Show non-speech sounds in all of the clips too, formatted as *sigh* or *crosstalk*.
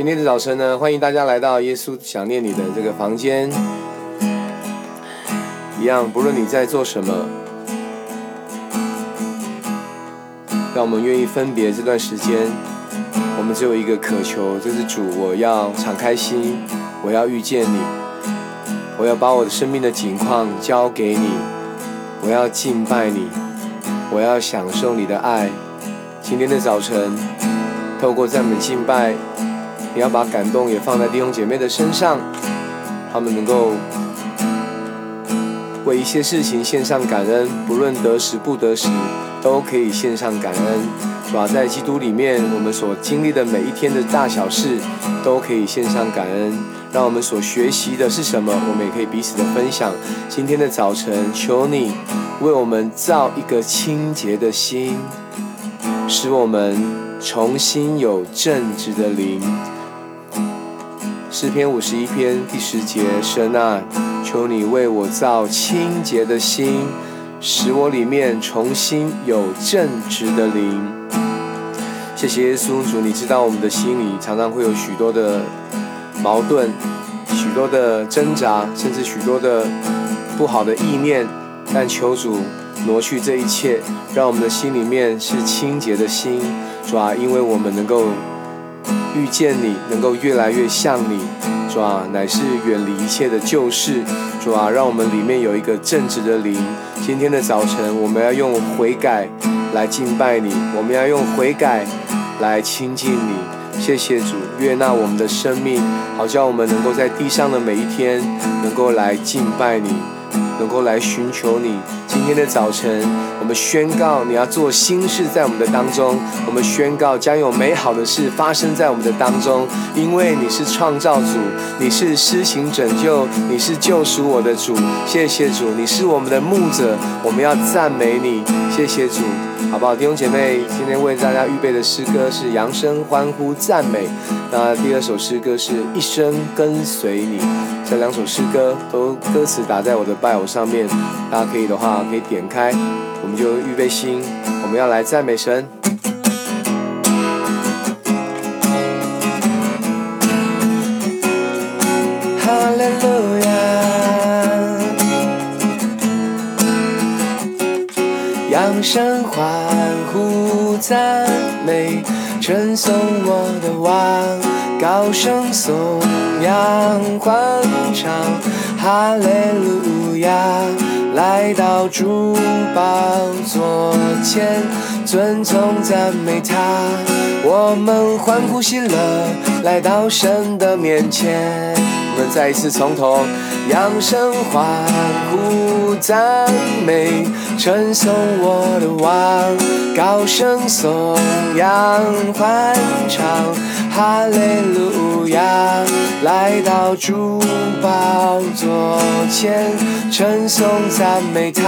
今天的早晨呢，欢迎大家来到耶稣想念你的这个房间。一样，不论你在做什么，让我们愿意分别这段时间。我们只有一个渴求，就是主，我要敞开心，我要遇见你，我要把我的生命的景况交给你，我要敬拜你，我要享受你的爱。今天的早晨，透过赞美敬拜。你要把感动也放在弟兄姐妹的身上，他们能够为一些事情献上感恩，不论得时不得时，都可以献上感恩。是吧？在基督里面，我们所经历的每一天的大小事，都可以献上感恩。让我们所学习的是什么，我们也可以彼此的分享。今天的早晨，求你为我们造一个清洁的心，使我们重新有正直的灵。诗篇五十一篇第十节，神啊，求你为我造清洁的心，使我里面重新有正直的灵。谢谢耶稣主，你知道我们的心里常常会有许多的矛盾，许多的挣扎，甚至许多的不好的意念，但求主挪去这一切，让我们的心里面是清洁的心，主啊，因为我们能够。遇见你，能够越来越像你，主啊，乃是远离一切的旧事，主啊，让我们里面有一个正直的灵。今天的早晨，我们要用悔改来敬拜你，我们要用悔改来亲近你。谢谢主，悦纳我们的生命，好叫我们能够在地上的每一天，能够来敬拜你，能够来寻求你。今天的早晨，我们宣告你要做新事在我们的当中。我们宣告将有美好的事发生在我们的当中，因为你是创造主，你是施行拯救，你是救赎我的主。谢谢主，你是我们的牧者，我们要赞美你。谢谢主，好不好？弟兄姐妹，今天为大家预备的诗歌是扬声欢呼赞美。那第二首诗歌是一生跟随你。这两首诗歌都歌词打在我的 bio 上面，大家可以的话可以点开，我们就预备心，我们要来赞美神。哈利路亚，扬声欢呼赞美，称颂我的王。高声颂扬欢唱，哈利路亚！来到主宝座前，尊崇赞美他。我们欢呼喜乐，来到神的面前。我们再一次从头，扬声欢呼赞美，称颂我的王。高声颂扬欢唱。哈利路亚，来到主宝座前，称颂赞美他。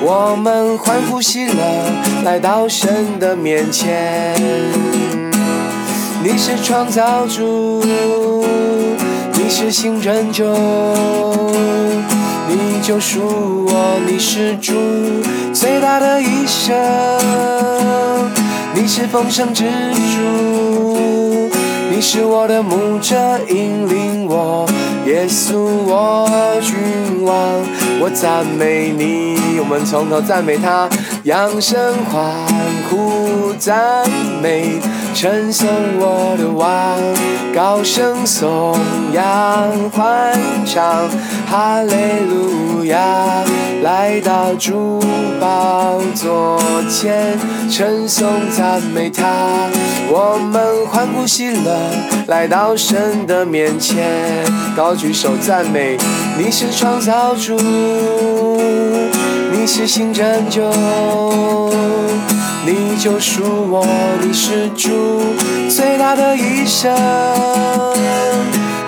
我们欢呼喜乐，来到神的面前。你是创造主，你是新拯救，你救赎我，你是主最大的医生，你是丰盛之主。你是我的牧者，引领我，耶稣我君王，我赞美你。我们从头赞美他，扬声欢呼赞美，称颂我的王，高声颂扬欢唱，哈利路亚。来到主宝座前，称颂赞美他，我们欢呼喜乐，来到神的面前，高举手赞美。你是创造主，你是新拯救，你救赎我，你是主最大的医生，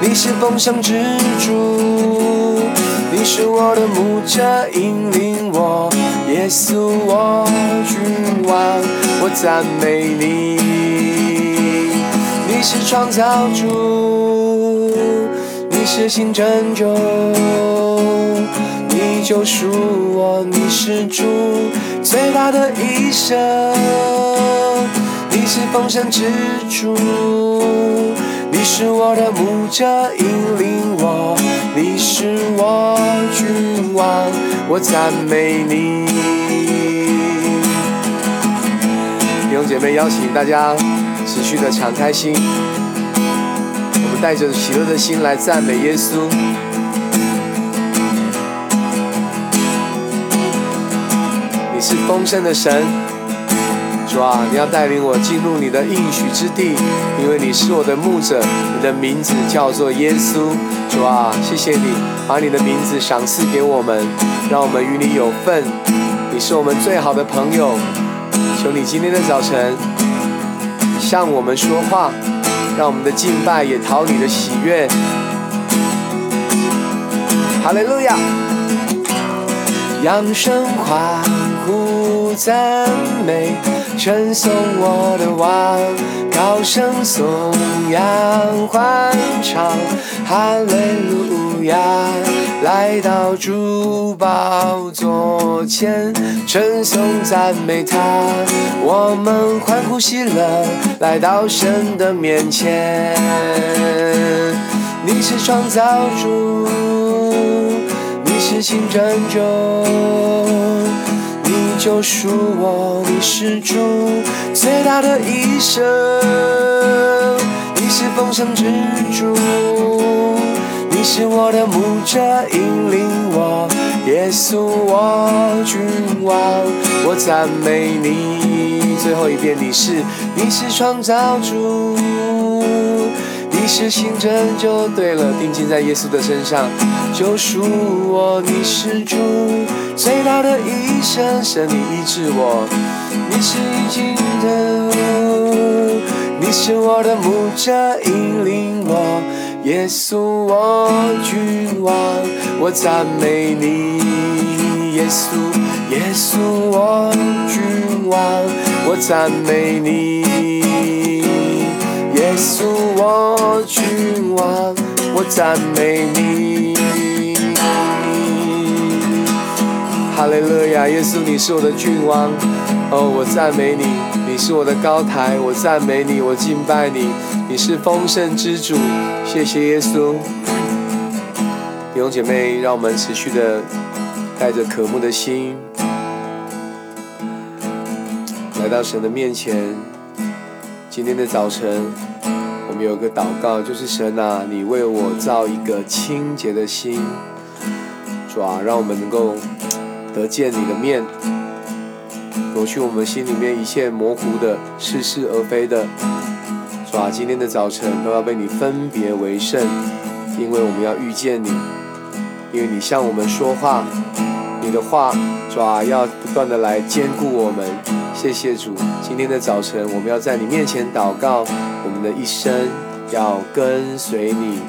你是丰盛之主。你是我的牧者，引领我，耶稣我君王，我赞美你。你是创造主，你是新拯救，你救赎我，你是主最大的医生，你是丰盛之主。你是我的牧者，引领我，你是我君王，我赞美你。弟兄姐妹，邀请大家持续的敞开心，我们带着喜乐的心来赞美耶稣。是丰盛的神。主啊，你要带领我进入你的应许之地，因为你是我的牧者，你的名字叫做耶稣。主啊，谢谢你把你的名字赏赐给我们，让我们与你有份。你是我们最好的朋友，求你今天的早晨向我们说话，让我们的敬拜也讨你的喜悦。哈利路亚，扬声欢呼赞美。称颂我的王，高声颂扬欢唱，哈利路亚！来到主宝座前，称颂赞美他，我们欢呼喜乐，来到神的面前。你是创造主，你是新拯救。救赎我，你是主最大的医生，你是丰盛之主，你是我的牧者，引领我，耶稣我君王，我赞美你。最后一遍，你是，你是创造主。你是新拯救，对了，定睛在耶稣的身上，救赎我。你是主最大的医生，神你医治我。你是已经的，你是我的牧者，引领我。耶稣我君王，我赞美你。耶稣，耶稣我君王，我赞美你。耶稣，我君王，我赞美你。哈利路亚，耶稣，你是我的君王，哦，我赞美你，你是我的高台，我赞美你，我敬拜你，你是丰盛之主，谢谢耶稣。弟兄姐妹，让我们持续的带着渴慕的心，来到神的面前。今天的早晨。们有个祷告，就是神啊，你为我造一个清洁的心，主啊，让我们能够得见你的面，抹去我们心里面一切模糊的、似是而非的，主啊，今天的早晨都要被你分别为圣，因为我们要遇见你，因为你向我们说话，你的话，主啊，要不断的来兼顾我们。谢谢主，今天的早晨我们要在你面前祷告。我们的一生要跟随你，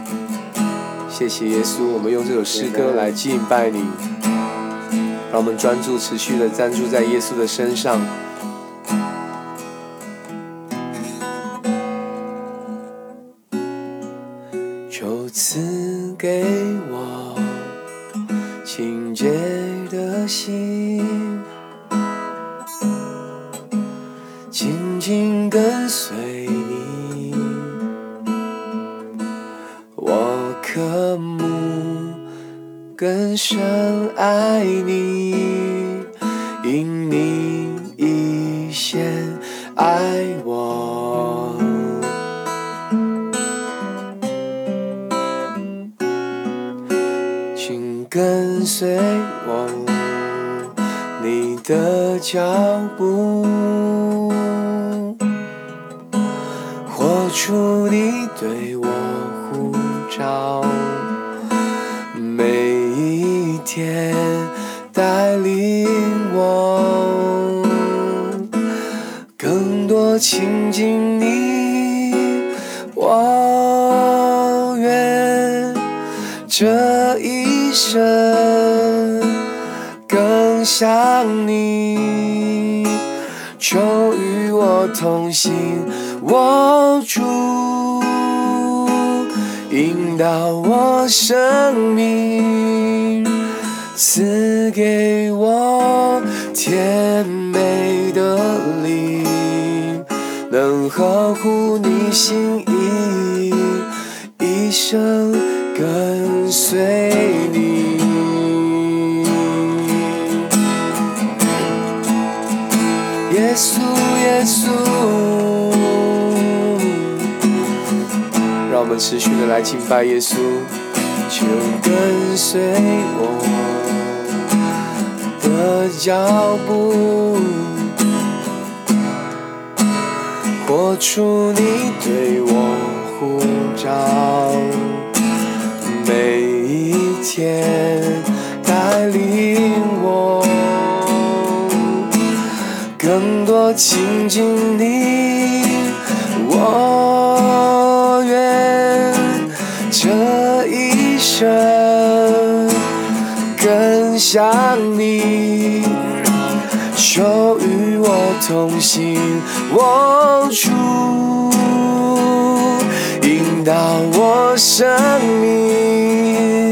谢谢耶稣。我们用这首诗歌来敬拜你，让我们专注、持续的专注在耶稣的身上。亲近你，我愿这一生更像你，求与我同行，我主引导我生命。赐给灵，能呵护你心意，生跟随你。耶稣，耶稣，让我们持续的来敬拜耶稣，就跟随我的脚步，活出你对我呼召，每一天带领我。更多亲近你，我愿这一生更像你，同心，我出引导我生命，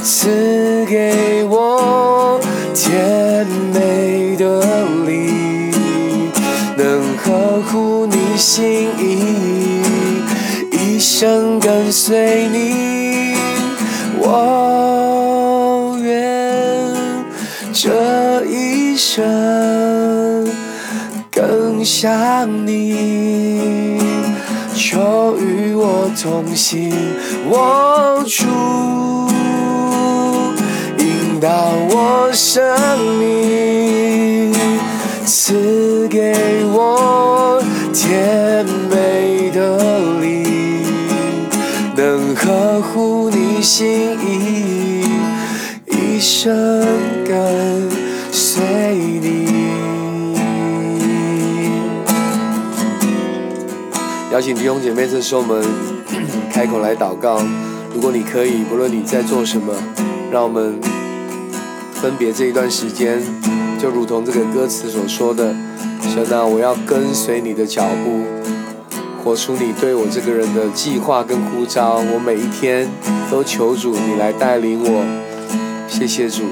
赐给我甜美的礼。能呵护你心意，一生跟随你，我想你，求与我同行，我主引导我生命。赐给我甜美的礼，能呵护你心意，一生跟邀请弟兄姐妹，这时候我们 *clears throat* 开口来祷告。如果你可以，不论你在做什么，让我们分别这一段时间。就如同这个歌词所说的，神啊，我要跟随你的脚步，活出你对我这个人的计划跟呼召。我每一天都求主你来带领我。谢谢主，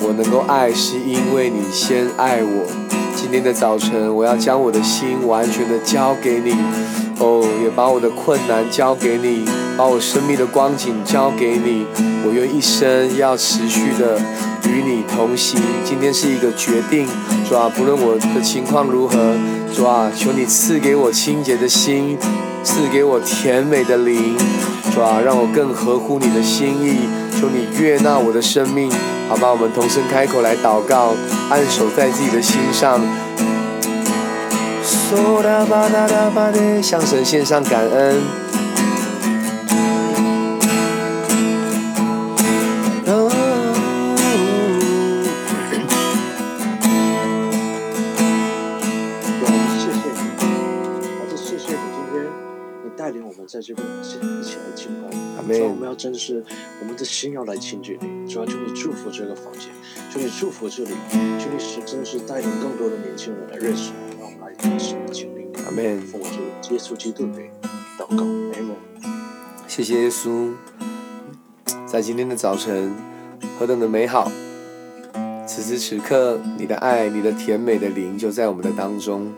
我能够爱是因为你先爱我。今天的早晨，我要将我的心完全的交给你，哦，也把我的困难交给你，把我生命的光景交给你。我愿一生要持续的。与你同行，今天是一个决定，主啊，不论我的情况如何，主啊，求你赐给我清洁的心，赐给我甜美的灵，主啊，让我更合乎你的心意，求你悦纳我的生命，好吧，我们同声开口来祷告，按手在自己的心上，向神献上感恩。在这边一起一起来敬拜，主我们要真的是我们的心要来亲近你，主要求你祝福这个房间，求你祝福这里，求你是真的是带领更多的年轻人来认识你，让我们来一起来经历。阿门。奉主耶稣基督的祷告，阿门。谢谢耶稣，在今天的早晨何等的美好，此时此刻你的爱，你的甜美的灵就在我们的当中，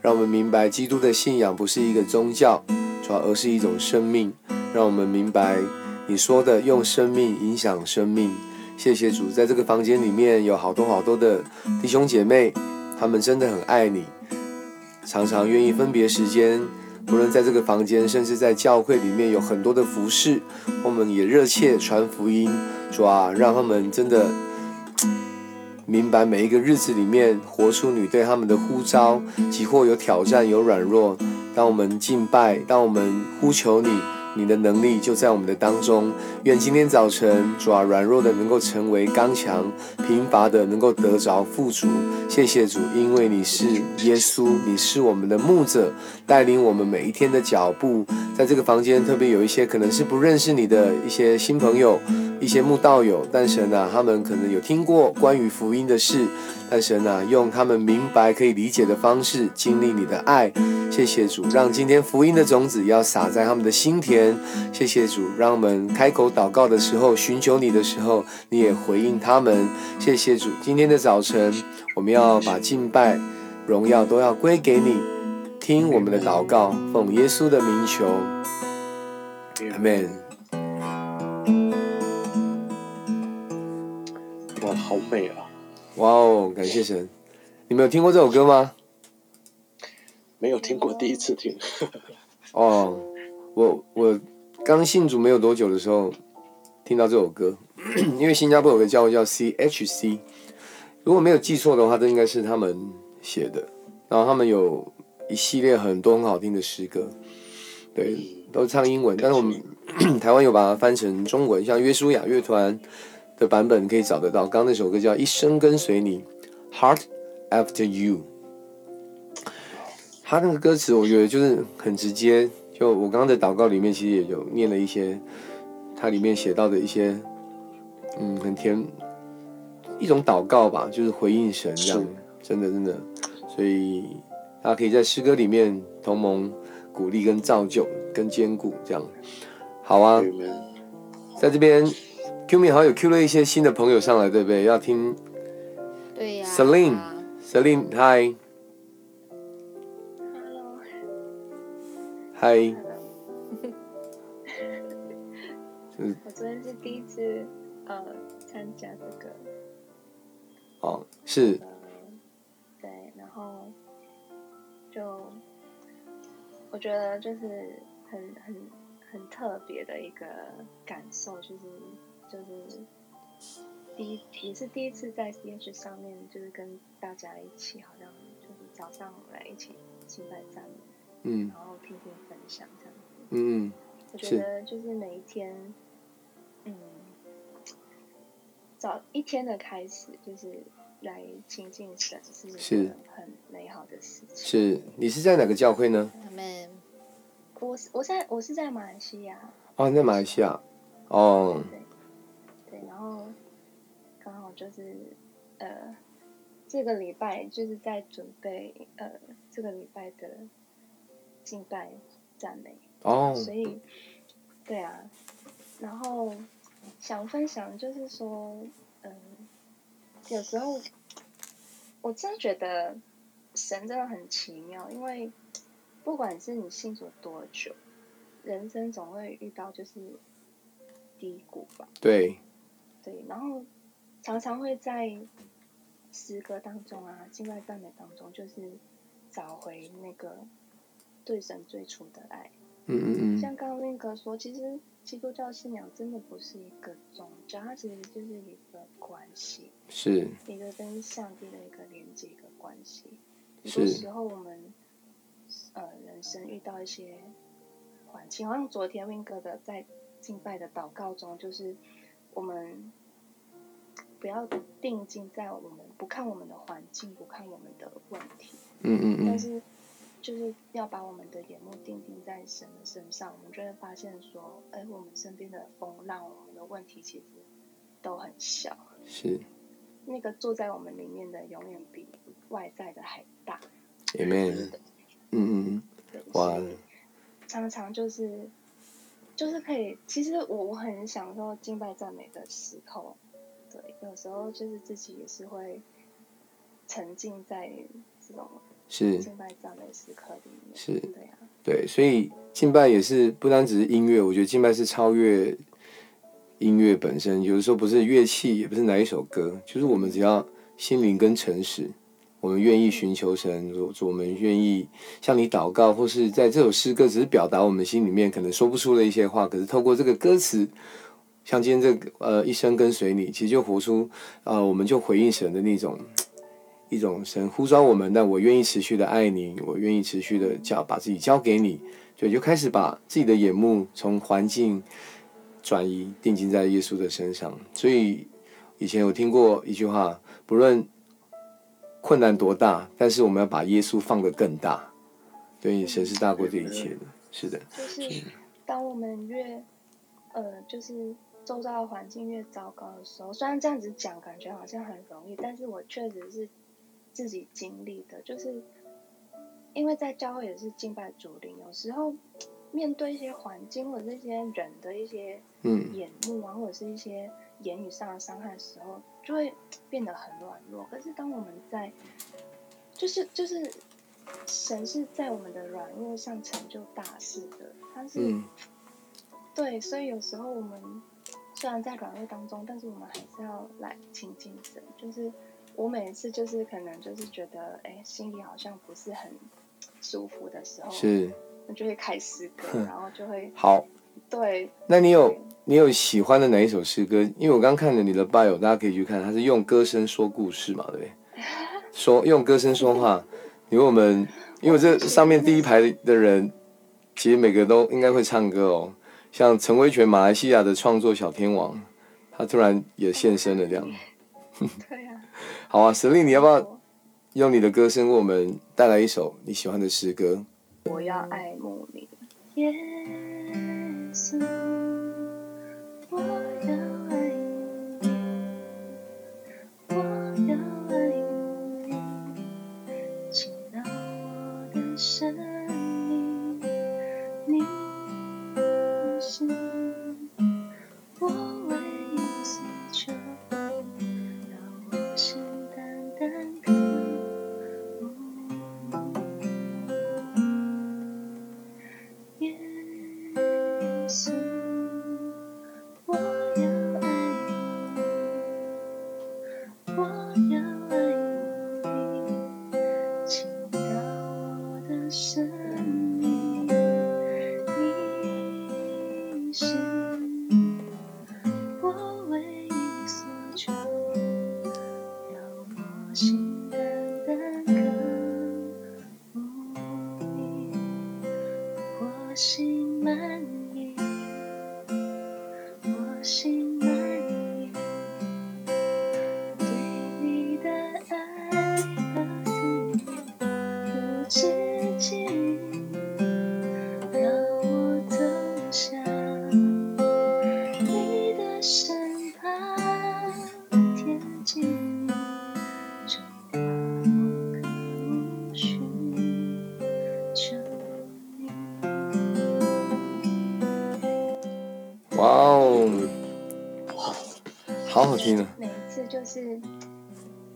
让我们明白基督的信仰不是一个宗教。主要而是一种生命，让我们明白你说的用生命影响生命。谢谢主，在这个房间里面有好多好多的弟兄姐妹，他们真的很爱你，常常愿意分别时间，不论在这个房间，甚至在教会里面有很多的服饰，我们也热切传福音。主啊，让他们真的明白每一个日子里面活出你对他们的呼召，即或有挑战，有软弱。当我们敬拜，当我们呼求你，你的能力就在我们的当中。愿今天早晨，主啊，软弱的能够成为刚强，贫乏的能够得着富足。谢谢主，因为你是耶稣，你是我们的牧者，带领我们每一天的脚步。在这个房间，特别有一些可能是不认识你的一些新朋友。一些慕道友，但神啊，他们可能有听过关于福音的事，但神啊，用他们明白可以理解的方式经历你的爱。谢谢主，让今天福音的种子要撒在他们的心田。谢谢主，让我们开口祷告的时候，寻求你的时候，你也回应他们。谢谢主，今天的早晨，我们要把敬拜、荣耀都要归给你。听我们的祷告，奉耶稣的名求 Amen。哇，好美啊！哇哦，感谢神！你们有听过这首歌吗？没有听过，第一次听。*laughs* 哦，我我刚信主没有多久的时候，听到这首歌，*clears throat* 因为新加坡有个教会叫 CHC，如果没有记错的话，这应该是他们写的。然后他们有一系列很多很好听的诗歌，对，都唱英文，但是我们 *clears throat* 台湾有把它翻成中文，像约书亚乐团的版本可以找得到。刚刚那首歌叫《一生跟随你》，Heart After You。他那个歌词，我觉得就是很直接。就我刚刚在祷告里面，其实也有念了一些，它里面写到的一些，嗯，很甜，一种祷告吧，就是回应神这样。真的，真的，所以大家可以在诗歌里面同盟鼓励跟造就跟兼顾这样。好啊，在这边 Q 米好像有 Q 了一些新的朋友上来，对不对？要听。对呀。Celine，Celine，Hi。嗨，*laughs* 我昨天是第一次呃参加这个，哦，是，对，然后就我觉得就是很很很特别的一个感受，就是就是第一也是第一次在 C H 上面，就是跟大家一起，好像就是早上来一起敬拜赞美。嗯，然后听听分享这样子。嗯我觉得就是每一天，嗯，早一天的开始就是来亲近神，是很美好的事情。是你是在哪个教会呢？他们，我我在我是在马来西亚。哦，你在马来西亚。哦。对。对，然后刚好就是呃，这个礼拜就是在准备呃这个礼拜的。敬拜赞美哦，所以对啊，然后想分享就是说，嗯，有时候我真的觉得神真的很奇妙，因为不管是你信主多久，人生总会遇到就是低谷吧。对，对，然后常常会在诗歌当中啊，敬拜赞美当中，就是找回那个。对神最初的爱，嗯嗯嗯，像刚刚威哥说，其实基督教信仰真的不是一个宗教，它其实就是一个关系，是。一个跟上帝的一个连接一个关系。很多时候我们呃人生遇到一些环境，好像昨天 Win 哥的在敬拜的祷告中，就是我们不要定睛在我们不看我们的环境，不看我们的问题，嗯嗯嗯，但是。就是要把我们的眼目定定在神的身上，我们就会发现说，哎，我们身边的风浪，我们的问题其实都很小。是。那个坐在我们里面的，永远比外在的还大。Amen。嗯嗯嗯。哇。常常就是，就是可以，其实我我很享受敬拜赞美的时候，对，有时候就是自己也是会沉浸在这种。是敬拜赞美时刻里面，是，对啊，对，所以敬拜也是不单只是音乐，我觉得敬拜是超越音乐本身。有的时候不是乐器，也不是哪一首歌，就是我们只要心灵跟诚实，我们愿意寻求神，我我们愿意向你祷告，或是在这首诗歌只是表达我们心里面可能说不出的一些话，可是透过这个歌词，像今天这个呃一生跟随你，其实就活出呃，我们就回应神的那种。一种神呼召我们，但我愿意持续的爱你，我愿意持续的交把自己交给你，所以就开始把自己的眼目从环境转移，定睛在耶稣的身上。所以以前有听过一句话，不论困难多大，但是我们要把耶稣放得更大。对，神是大过这一切的，是的。就是当我们越呃，就是周遭的环境越糟糕的时候，虽然这样子讲感觉好像很容易，但是我确实是。自己经历的，就是因为在教会也是敬拜主灵，有时候面对一些环境或者这些人的一些嗯眼目啊，或者是一些言语上的伤害的时候，就会变得很软弱。可是当我们在，就是就是神是在我们的软弱上成就大事的，他是对，所以有时候我们虽然在软弱当中，但是我们还是要来亲近神。就是我每一次就是可能就是觉得，哎，心里好像不是很舒服的时候，是，我就会开诗歌，然后就会好。对，那你有你有喜欢的哪一首诗歌？因为我刚看了你的 bio，大家可以去看，他是用歌声说故事嘛，对不对？说用歌声说话，因为我们因为这上面第一排的人，其实每个都应该会唱歌哦。像陈威权，马来西亚的创作小天王，他突然也现身了这样。*laughs* 对呀。好啊，实力，你要不要用你的歌声为我们带来一首你喜欢的诗歌？我要爱慕你。每就是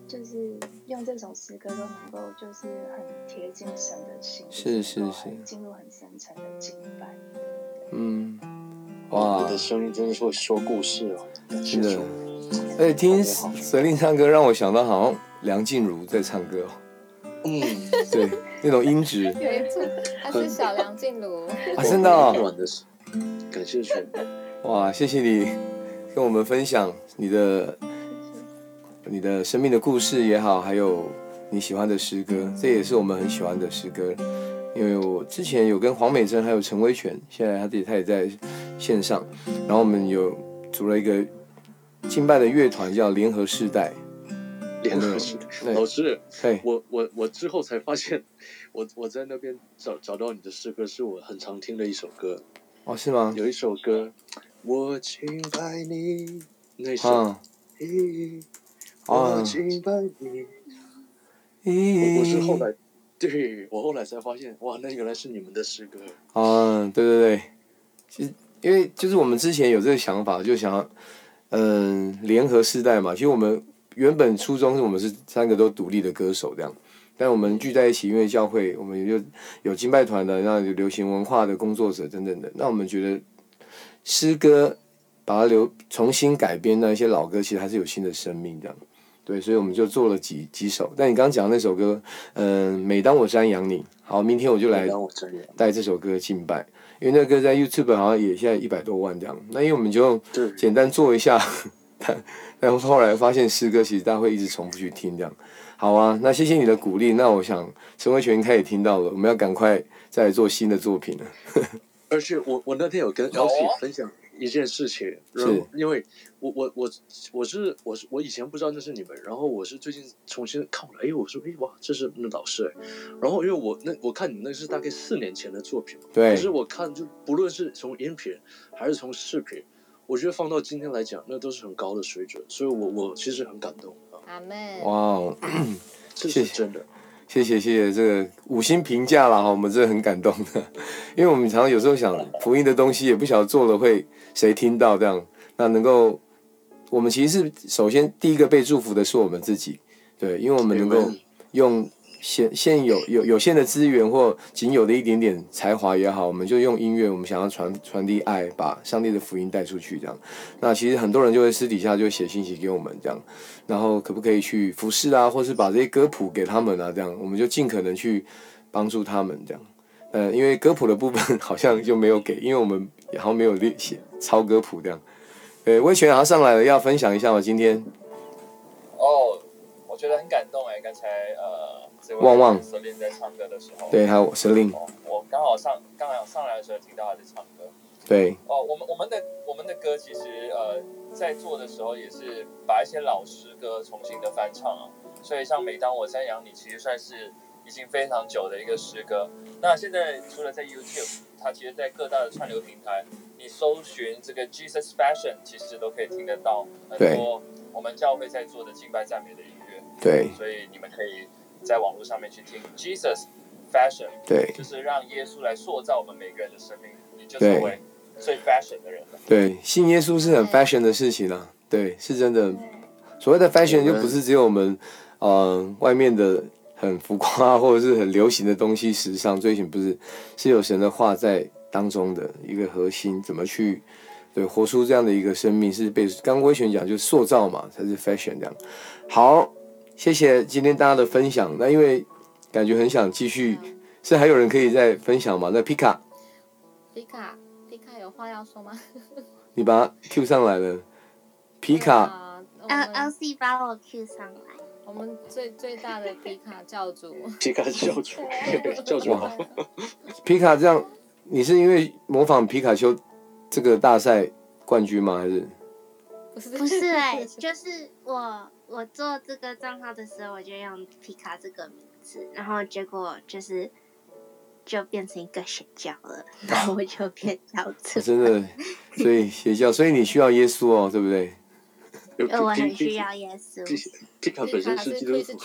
就是用这首诗歌都能够就是很贴近神的心，是是是，进入很深沉的敬拜。嗯，哇，你的声音真的是会说故事哦，真的。而且听神灵唱歌，让我想到好像梁静茹在唱歌哦。嗯，*laughs* 对，那种音质。*laughs* 有一次，他是小梁静茹啊，真的。感谢神。哇，谢谢你跟我们分享你的。你的生命的故事也好，还有你喜欢的诗歌，这也是我们很喜欢的诗歌。因为我之前有跟黄美珍还有陈威权，现在他自己他也在线上，然后我们有组了一个敬拜的乐团，叫联合世代。联合世代，老师，我我我之后才发现，我我在那边找找到你的诗歌，是我很常听的一首歌。哦，是吗？有一首歌，我敬拜你，那首。我敬拜你。我我是后来，对我后来才发现，哇，那原来是你们的诗歌。啊，对对对，其实因为就是我们之前有这个想法，就想，嗯，联合世代嘛。其实我们原本初衷是我们是三个都独立的歌手这样，但我们聚在一起，因为教会，我们有有敬拜团的，那有流行文化的工作者等等的，那我们觉得诗歌把它留重新改编那一些老歌，其实还是有新的生命这样。对，所以我们就做了几几首。但你刚刚讲的那首歌，嗯，每当我瞻仰你，好，明天我就来带这首歌敬拜，因为那歌在 YouTube 好像也现在一百多万这样。那因为我们就简单做一下，但但后来发现诗歌其实大家会一直重复去听这样。好啊，那谢谢你的鼓励。那我想陈慧泉应该也听到了，我们要赶快再做新的作品了。*laughs* 而且我我那天有跟 L P 分享。一件事情，然后因为我我我我是我是我以前不知道那是你们，然后我是最近重新看了，哎，我说哎哇，这是那老师哎，然后因为我那我看你们那是大概四年前的作品嘛，对，可是我看就不论是从音频还是从视频，我觉得放到今天来讲，那都是很高的水准，所以我我其实很感动啊，阿妹，哇，这是真的。谢谢谢谢这个五星评价了哈，我们真的很感动的，因为我们常常有时候想福音的东西也不晓得做了会谁听到这样，那能够我们其实是首先第一个被祝福的是我们自己，对，因为我们能够用现现有有有限的资源或仅有的一点点才华也好，我们就用音乐，我们想要传传递爱，把上帝的福音带出去，这样。那其实很多人就会私底下就写信息给我们，这样，然后可不可以去服侍啊，或是把这些歌谱给他们啊，这样，我们就尽可能去帮助他们，这样。呃，因为歌谱的部分好像就没有给，因为我们好像没有练写抄歌谱这样。呃，威权好像上来了，要分享一下吗？今天。哦，我觉得很感动哎，刚才呃。旺旺，蛇林在唱歌的时候，对，还有蛇林。我刚好上，刚好上来的时候听到他在唱歌。对。哦，我们我们的我们的歌其实呃，在做的时候也是把一些老诗歌重新的翻唱啊。所以像每当我瞻仰你，其实算是已经非常久的一个诗歌。那现在除了在 YouTube，它其实在各大的串流平台，你搜寻这个 Jesus Fashion，其实都可以听得到很多我们教会在做的敬拜赞美的音乐。对。所以你们可以。在网络上面去听 Jesus Fashion，对，就是让耶稣来塑造我们每个人的生命，你就成为最 fashion 的人了。对，信耶稣是很 fashion 的事情啊，对，是真的。所谓的 fashion 就不是只有我们，呃，外面的很浮夸 *laughs* 或者是很流行的东西，时尚追寻不是，是有神的话在当中的一个核心，怎么去对活出这样的一个生命，是被刚威权讲就塑造嘛，才是 fashion 这样。好。谢谢今天大家的分享。那因为感觉很想继续，是还有人可以再分享吗？那皮卡，皮卡，皮卡有话要说吗？*laughs* 你把他 Q 上来了，皮卡，L L C 把我 Q 上来。我们最最大的皮卡教主，皮卡教主，*laughs* 教主好。皮卡这样，你是因为模仿皮卡丘这个大赛冠军吗？还是？不是，不是哎，*laughs* 就是我。我做这个账号的时候，我就用皮卡这个名字，然后结果就是就变成一个邪教了，*laughs* 然后我就变教主。真的，所以邪教，所以你需要耶稣哦，对不对？*laughs* 我很需要耶稣。皮卡本身是基督徒，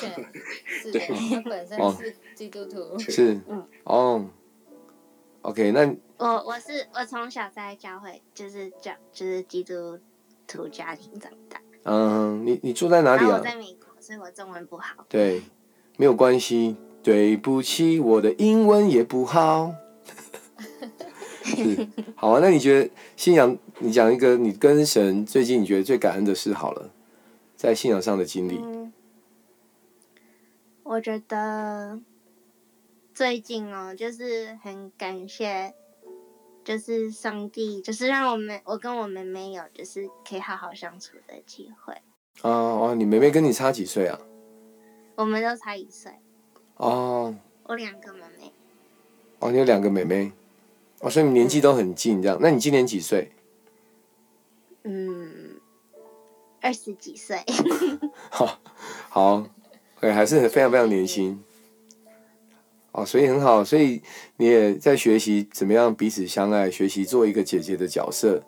对，他本身是基督徒。是，嗯，哦，OK，那我我是我从小在教会，就是教就是基督徒家庭长大。嗯，你你住在哪里啊？我在美国，所以我中文不好。对，没有关系。对不起，我的英文也不好。*laughs* 是，好啊。那你觉得信仰？你讲一个你跟神最近你觉得最感恩的事好了，在信仰上的经历。我觉得最近哦，就是很感谢。就是上帝，就是让我们我跟我妹妹有，就是可以好好相处的机会。哦哦，你妹妹跟你差几岁啊？我们都差一岁。哦。我两个妹妹。哦，你有两个妹妹，哦，所以你年纪都很近，这样。那你今年几岁？嗯，二十几岁。*laughs* 好，好，对，还是非常非常年轻。哦，所以很好，所以你也在学习怎么样彼此相爱，学习做一个姐姐的角色，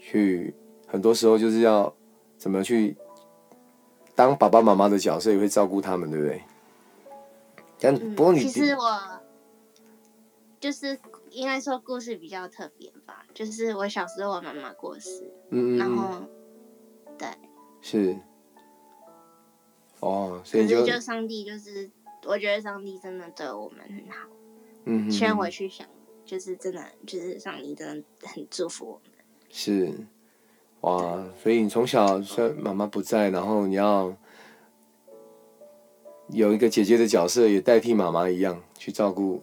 去很多时候就是要怎么去当爸爸妈妈的角色，也会照顾他们，对不对？但不过你其实我就是应该说故事比较特别吧，就是我小时候我妈妈过世，嗯嗯，然后对，是哦，所以就就上帝就是。我觉得上帝真的对我们很好，嗯，虽然我去想，就是真的，就是上帝真的很祝福我们。是，哇，所以你从小虽然妈妈不在，然后你要有一个姐姐的角色，也代替妈妈一样去照顾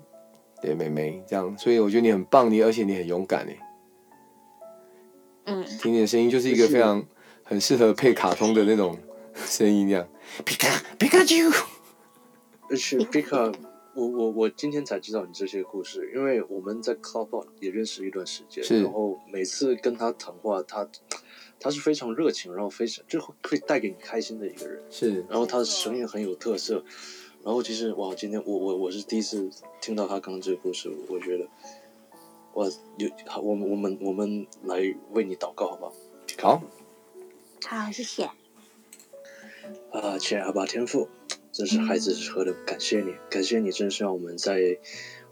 对妹妹，这样，所以我觉得你很棒，你而且你很勇敢诶。嗯，听你的声音就是一个非常很适合配卡通的那种声音，这样，皮卡皮卡丘。而且皮卡，我我我今天才知道你这些故事，因为我们在 Club 也认识一段时间，然后每次跟他谈话，他他是非常热情，然后非常就会会带给你开心的一个人。是，然后他的声音很有特色，然后其实哇，今天我我我是第一次听到他刚刚这个故事，我觉得哇有好，我们我们我们来为你祷告，好不好？好，好，谢谢。啊，亲爱的阿天父。真是孩子车的感谢你，感谢你，真是让我们在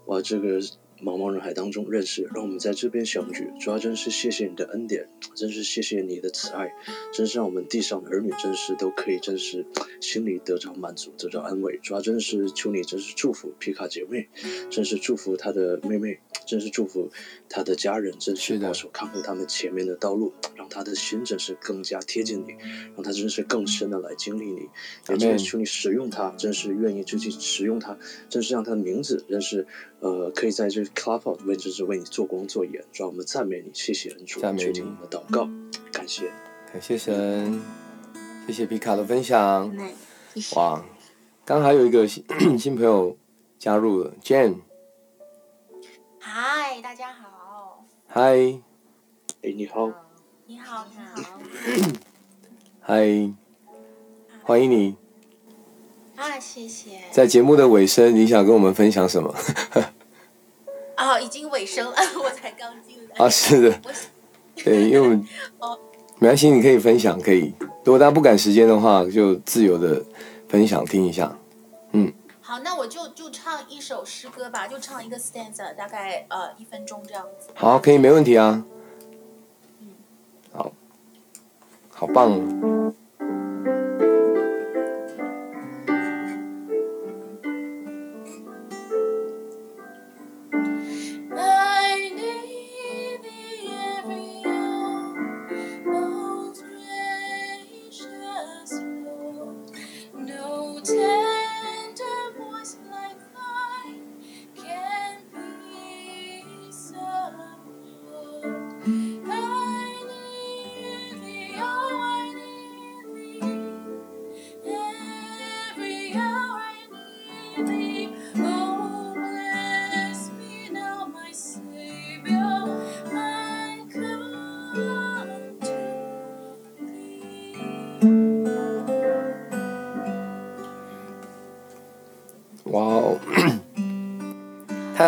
哇这个茫茫人海当中认识，让我们在这边相聚。主要真是谢谢你的恩典，*tsk* 真是谢谢你的慈爱，真是让我们地上的儿女真是都可以真是 *tsk* 心里得着满足，得着安慰。主要真是求你真是祝福皮卡姐妹，真是祝福她的妹妹，*tsk* 真是祝福她的家人，真是保守看护他们前面的道路，让她的心真是更加贴近你，让她真是更深的来经历你。也真是求你使用她，真是愿意就去使用她，真是让她的名字真是呃可以在这。Clap out，为就是为你做工做演，让我们赞美你，谢谢恩主，赞美你的祷告，感谢，感谢神，谢谢皮卡的分享。哇，刚还有一个新新朋友加入了，Jane。嗨，大家好。嗨。哎，你好。你好，你好。*clears throat* 嗨，欢迎你。啊，谢谢。在节目的尾声，你想跟我们分享什么？*laughs* 哦，已经尾声了，*laughs* 我才刚进来。啊，是的，对，因为 *laughs* 哦，没关系，你可以分享，可以。如果大家不赶时间的话，就自由的分享听一下。嗯。好，那我就就唱一首诗歌吧，就唱一个 stanza，大概呃一分钟这样子。好，可以，没问题啊。嗯。好，好棒。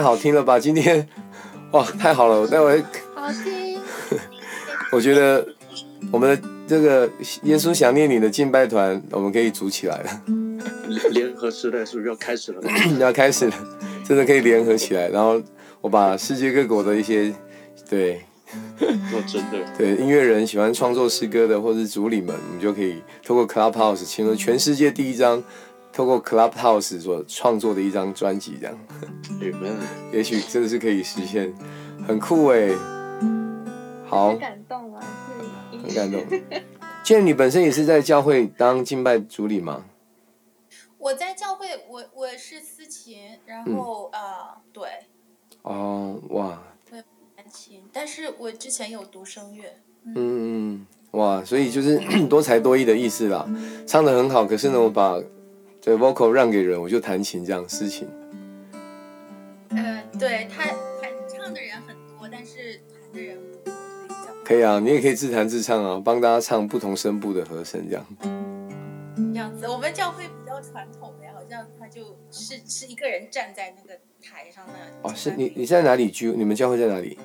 好听了吧！今天，哇，*laughs* 太好了！我待会好听。*laughs* 我觉得我们的这个耶稣想念你的敬拜团，我们可以组起来了。联合时代是不是要开始了？*coughs* 要开始了，真的可以联合起来。然后我把世界各国的一些，对，真的，*laughs* 对音乐人喜欢创作诗歌的，或是主理们，我们就可以透过 Clubhouse 请了全世界第一张。透过 Clubhouse 所创作的一张专辑，这样，*laughs* 也许真的是可以实现，很酷哎，好，很感动啊，很感动。既然你本身也是在教会当敬拜主理吗？我在教会，我我是司琴，然后呃，对。哦，哇。对，弹琴，但是我之前有读声乐。嗯嗯，哇，所以就是 *clears throat* 多才多艺的意思啦，唱的很好，可是呢，我把。对，vocal 让给人，我就弹琴这样事情。呃，对他弹唱的人很多，但是弹的人不多，可以啊，你也可以自弹自唱啊，帮大家唱不同声部的和声这样。这样子，我们教会比较传统的，好像他就是是一个人站在那个台上那。哦，是你你在哪里居？你们教会在哪里？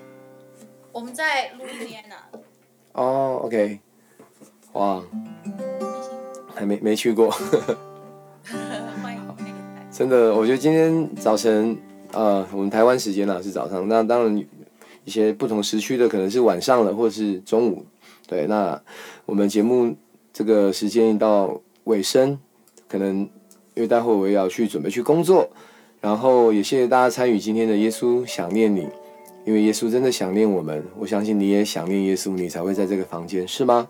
我们在路易斯安那。哦，OK，哇，还没没去过。*laughs* 真的，我觉得今天早晨，呃，我们台湾时间呢是早上，那当然一些不同时区的可能是晚上了，或是中午。对，那我们节目这个时间一到尾声，可能因为待会我也要去准备去工作，然后也谢谢大家参与今天的耶稣想念你，因为耶稣真的想念我们，我相信你也想念耶稣，你才会在这个房间，是吗？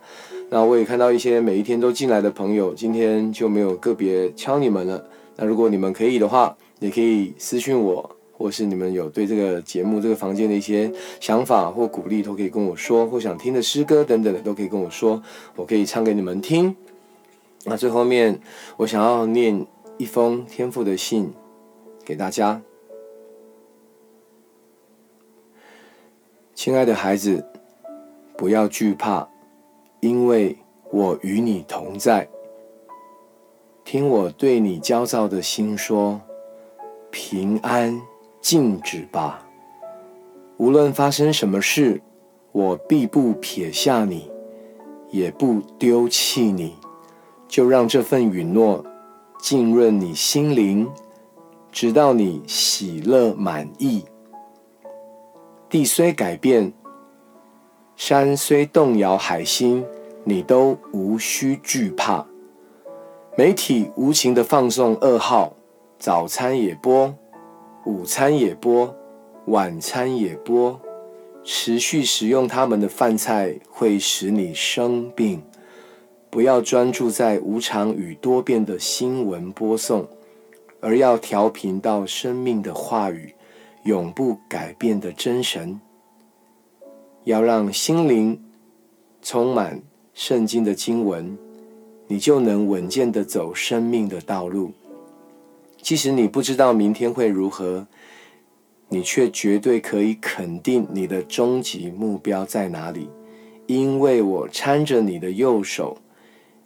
那我也看到一些每一天都进来的朋友，今天就没有个别敲你们了。那如果你们可以的话，也可以私信我，或是你们有对这个节目、这个房间的一些想法或鼓励，都可以跟我说，或想听的诗歌等等的，都可以跟我说，我可以唱给你们听。那最后面，我想要念一封天赋的信给大家，亲爱的孩子，不要惧怕。因为我与你同在，听我对你焦躁的心说：平安静止吧。无论发生什么事，我必不撇下你，也不丢弃你。就让这份允诺浸润你心灵，直到你喜乐满意，地虽改变，山虽动摇，海心，你都无需惧怕。媒体无情的放送噩耗，早餐也播，午餐也播，晚餐也播，持续食用他们的饭菜会使你生病。不要专注在无常与多变的新闻播送，而要调频到生命的话语，永不改变的真神。要让心灵充满圣经的经文，你就能稳健的走生命的道路。即使你不知道明天会如何，你却绝对可以肯定你的终极目标在哪里，因为我搀着你的右手。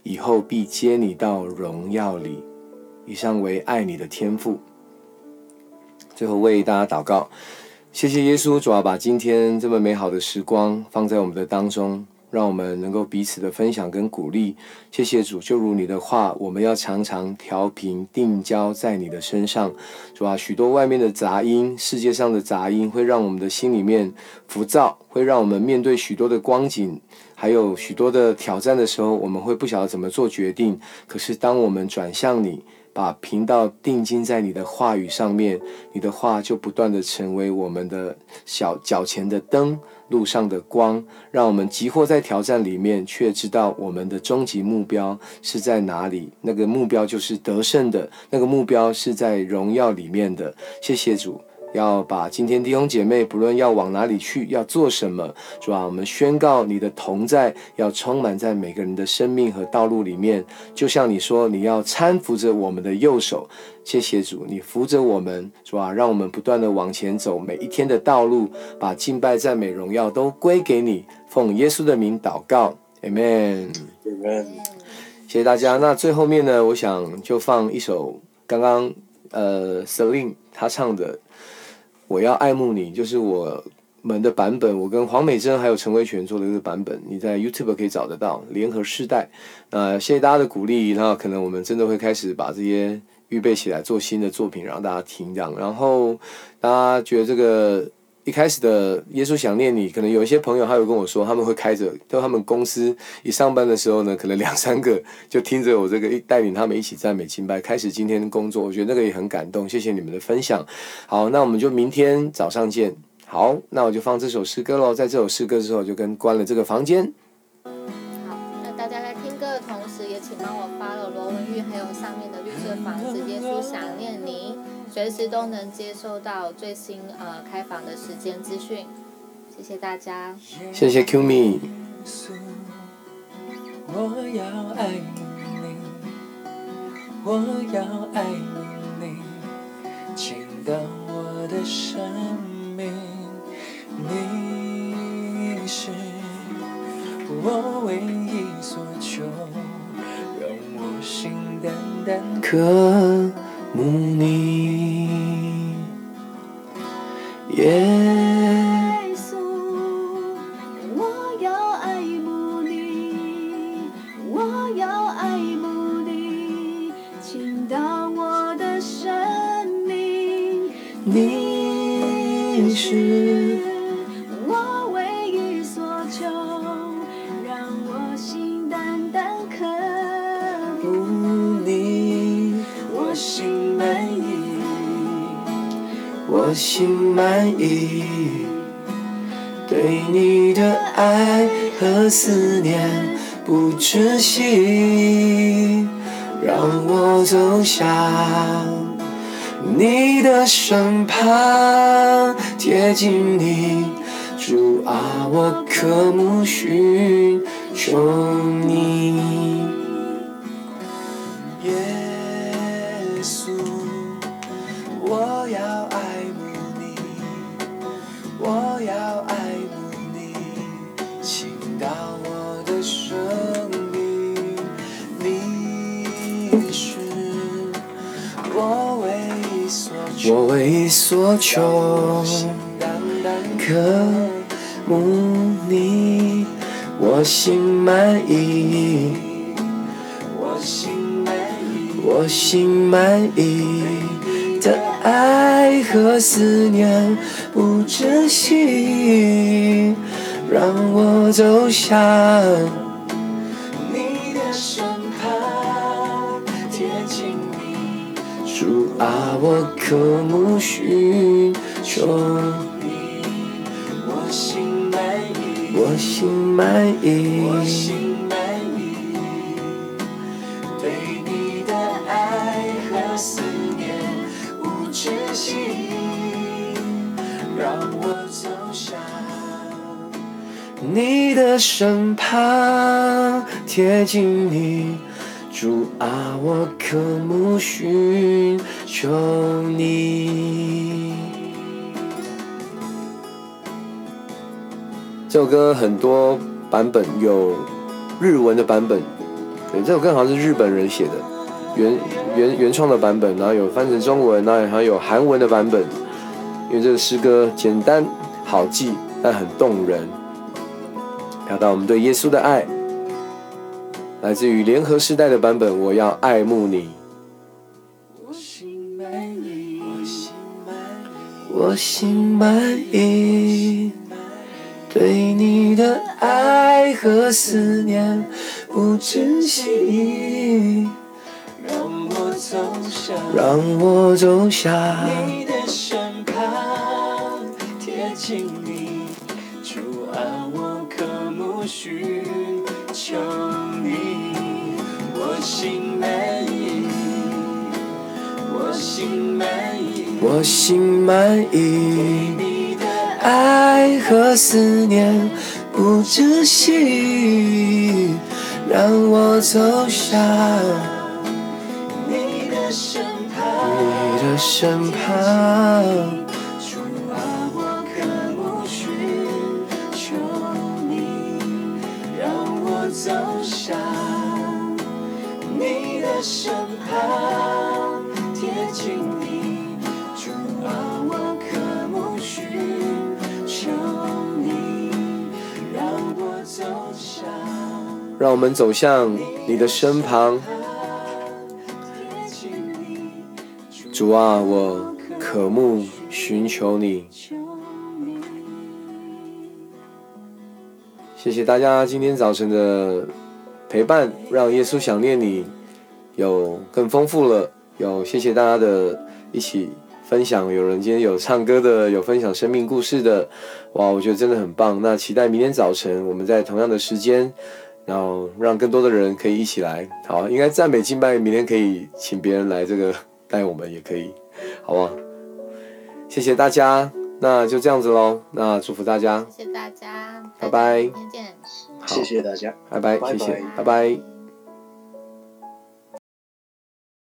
以后必接你到荣耀里。以上为爱你的天赋。最后为大家祷告，谢谢耶稣，主要把今天这么美好的时光放在我们的当中。让我们能够彼此的分享跟鼓励，谢谢主。就如你的话，我们要常常调频定焦在你的身上，主啊，许多外面的杂音，世界上的杂音，会让我们的心里面浮躁，会让我们面对许多的光景，还有许多的挑战的时候，我们会不晓得怎么做决定。可是当我们转向你，把频道定睛在你的话语上面，你的话就不断的成为我们的小脚前的灯。路上的光，让我们急迫在挑战里面，却知道我们的终极目标是在哪里。那个目标就是得胜的，那个目标是在荣耀里面的。谢谢主。要把今天弟兄姐妹，不论要往哪里去，要做什么，主啊，我们宣告你的同在要充满在每个人的生命和道路里面。就像你说，你要搀扶着我们的右手，谢谢主，你扶着我们，主啊，让我们不断的往前走，每一天的道路，把敬拜、赞美、荣耀都归给你。奉耶稣的名祷告，Amen，Amen。谢谢大家。那最后面呢，我想就放一首刚刚呃 Celine 他唱的。我要爱慕你，就是我们的版本。我跟黄美珍还有陈威权做的一个版本，你在 YouTube 可以找得到。联合世代，那谢谢大家的鼓励。那可能我们真的会开始把这些预备起来做新的作品，让大家听。这样，然后大家觉得这个。一开始的耶稣想念你，可能有一些朋友他有跟我说，他们会开着，到他们公司一上班的时候呢，可能两三个就听着我这个带领他们一起赞美敬拜，开始今天的工作。我觉得那个也很感动，谢谢你们的分享。好，那我们就明天早上见。好，那我就放这首诗歌喽。在这首诗歌之后，就跟关了这个房间。好，那大家在听歌的同时，也请帮我发了罗文玉，还有上面的绿色房子。耶稣想念你。随时都能接收到最新呃开房的时间资讯，谢谢大家。谢谢 Q Me。我要爱你，我要爱你，请到我的生命。你是我唯一所求，让我心淡淡渴。慕你，耶让我走向你的身旁，贴近你，主啊，我渴慕寻求你。我唯一所求，渴慕你，我心满意，我心满意我心满意的。爱和思念不珍惜，让我走向主啊，我渴慕寻求你，我心满意，我心满意，我心满意。对你的爱和思念无止息，让我走向你的身旁，贴近你。主啊，我渴慕寻求你。这首歌很多版本，有日文的版本，对，这首歌好像是日本人写的，原原原创的版本，然后有翻成中文，然后还有韩文的版本。因为这个诗歌简单好记，但很动人，表达我们对耶稣的爱。来自于联合时代的版本，我要爱慕你。我心满意，我心满意，对你的爱和思念不珍惜，让我走向，让我走向你的身旁，贴近你，主啊，我渴慕寻求，心满意，我心满意，我心满意，你的爱和思念不止息，让我走向你的身旁，你的身旁。身旁，贴近你。主啊，我渴慕寻求你，让我走向。让我们走向你的身旁。主啊，我渴慕寻求你。谢谢大家今天早晨的陪伴，让耶稣想念你有更丰富了。有谢谢大家的一起分享，有人今天有唱歌的，有分享生命故事的，哇，我觉得真的很棒。那期待明天早晨我们在同样的时间，然后让更多的人可以一起来。好，应该赞美敬拜，明天可以请别人来这个带我们也可以，好不好？谢谢大家，那就这样子喽。那祝福大家，谢谢大家，拜拜明天见。谢谢大家，拜拜，拜拜谢谢，拜拜。